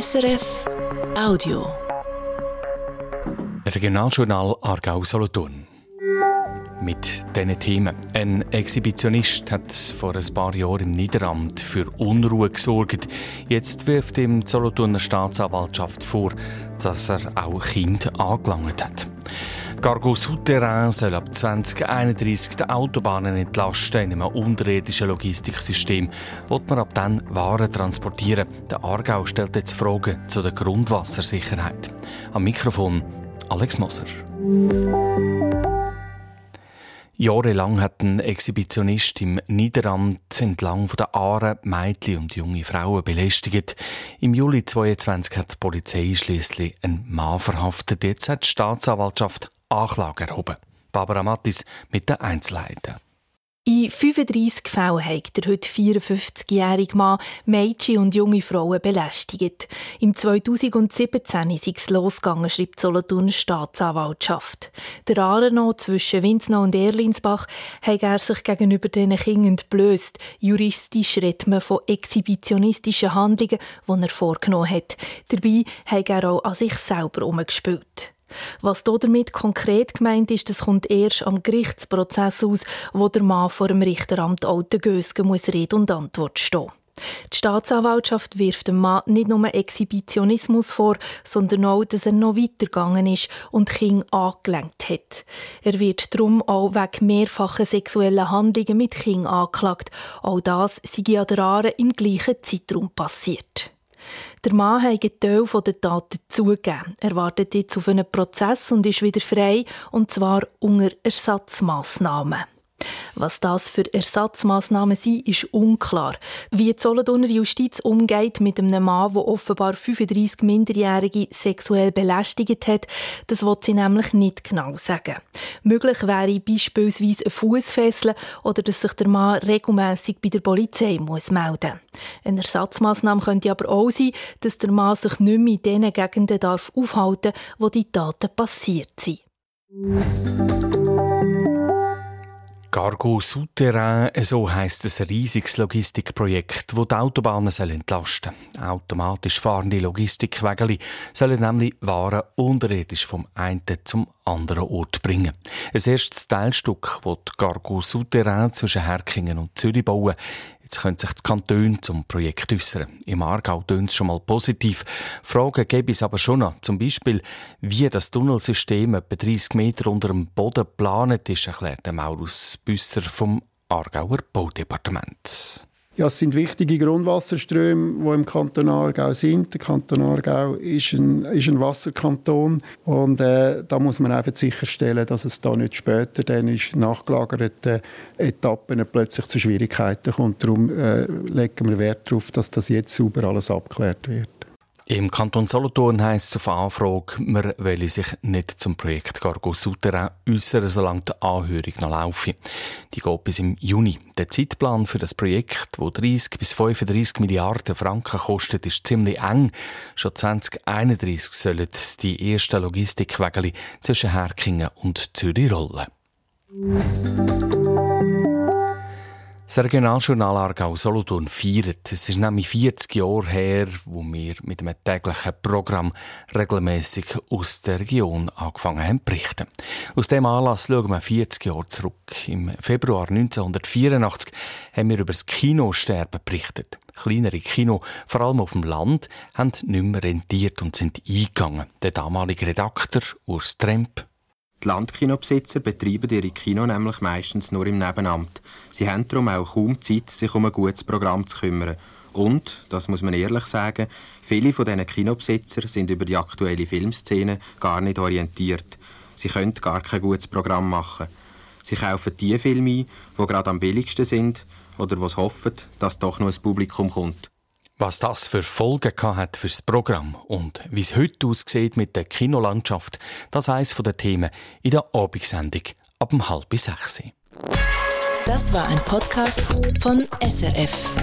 SRF Audio. Regionaljournal Aargau-Solothurn. Mit diesen Themen. Ein Exhibitionist hat vor ein paar Jahren im Niederamt für Unruhe gesorgt. Jetzt wirft ihm die Solothurner Staatsanwaltschaft vor, dass er auch Kind angelangt hat. Cargo Souterrain soll ab 2031 die Autobahnen entlasten. In einem unterirdischen Logistiksystem wird man ab dann Waren transportieren. Der Aargau stellt jetzt Fragen zu der Grundwassersicherheit. Am Mikrofon Alex Moser. Jahrelang hat ein Exhibitionist im Niederamt entlang der Aare Mädchen und junge Frauen belästigt. Im Juli 2022 hat die Polizei schließlich einen Mann verhaftet. Jetzt hat die Staatsanwaltschaft Anklage erhoben. Barbara Mattis mit den Einzelheiten. In 35 Fällen hat der heute 54-jährige Mann Mädchen und junge Frauen belästigt. Im 2017 ist es losgegangen, schreibt die Solothurner Staatsanwaltschaft. Der Aareno zwischen Winznau und Erlinsbach hat er sich gegenüber diesen Kindern entblößt. Juristisch redet man von exhibitionistischen Handlungen, die er vorgenommen hat. Dabei hat er auch an sich selber umgespielt. Was damit konkret gemeint ist, das kommt erst am Gerichtsprozess aus, wo der Mann vor dem Richteramt Alten muss Rede und Antwort stehen. Die Staatsanwaltschaft wirft dem Mann nicht nur Exhibitionismus vor, sondern auch, dass er noch weitergegangen ist und Kind angelenkt hat. Er wird darum auch wegen mehrfacher sexueller Handlungen mit Kind angeklagt. Auch das sei an der Aare im gleichen Zeitraum passiert. Der Mann hat einen Teil der Taten zugegeben. Er wartet jetzt auf einen Prozess und ist wieder frei, und zwar unter Ersatzmaßnahmen. Was das für Ersatzmaßnahmen sind, ist unklar. Wie die Solothurner Justiz umgeht mit einem Mann, der offenbar 35 Minderjährige sexuell belästigt hat, das wird sie nämlich nicht genau sagen. Möglich wäre beispielsweise ein Fußfesseln oder dass sich der Mann regelmäßig bei der Polizei muss melden Eine Ersatzmaßnahme könnte aber auch sein, dass der Mann sich nicht mehr in den Gegenden darf aufhalten darf, wo die Taten passiert sind. Cargo Souterrain, so heisst ein riesiges Logistikprojekt, das die Autobahnen entlasten soll. Automatisch fahrende Logistikwägeli sollen nämlich Waren unterirdisch vom einen zum anderen Ort bringen. Ein erstes Teilstück, das die Cargo Souterrain zwischen Herkingen und Zürich bauen, Jetzt können sich die Kantone zum Projekt äußern. Im Aargau tönt es schon mal positiv. Fragen gäbe es aber schon noch. Zum Beispiel, wie das Tunnelsystem etwa 30 Meter unter dem Boden geplant ist, erklärt Maurus Büsser vom Aargauer Baudepartement. Ja, es sind wichtige Grundwasserströme, die im Kanton Aargau sind. Der Kanton Aargau ist ein, ist ein Wasserkanton und äh, da muss man einfach sicherstellen, dass es da nicht später dann ist nachgelagerten Etappen plötzlich zu Schwierigkeiten kommt. Darum äh, legen wir Wert darauf, dass das jetzt sauber alles abgeklärt wird. Im Kanton Solothurn heisst es auf Anfrage, man wolle sich nicht zum Projekt Cargo Souterrain äußern, solange die Anhörung noch laufe. Die geht bis im Juni. Der Zeitplan für das Projekt, wo 30 bis 35 Milliarden Franken kostet, ist ziemlich eng. Schon 2031 sollen die ersten Logistikwege zwischen Herkingen und Zürich rollen. Das Regionaljournal Aargau Solothurn feiert. Es ist nämlich 40 Jahre her, wo wir mit einem täglichen Programm regelmäßig aus der Region angefangen haben zu berichten. Aus dem Anlass schauen wir 40 Jahre zurück. Im Februar 1984 haben wir über das Kinosterben berichtet. Kleinere Kino, vor allem auf dem Land, haben nicht mehr rentiert und sind eingegangen. Der damalige Redakteur Urs Tremp die Landkinobesitzer betreiben ihre Kino nämlich meistens nur im Nebenamt. Sie haben darum auch kaum Zeit, sich um ein gutes Programm zu kümmern. Und, das muss man ehrlich sagen, viele von diesen Kinobesitzer sind über die aktuelle Filmszene gar nicht orientiert. Sie können gar kein gutes Programm machen. Sie kaufen die Filme ein, die gerade am billigsten sind oder was hoffen, dass doch noch ein Publikum kommt. Was das für Folgen hat fürs Programm und wie es heute aussieht mit der Kinolandschaft, das eines der Themen in der Abendsendung ab um halb sechs. Das war ein Podcast von SRF.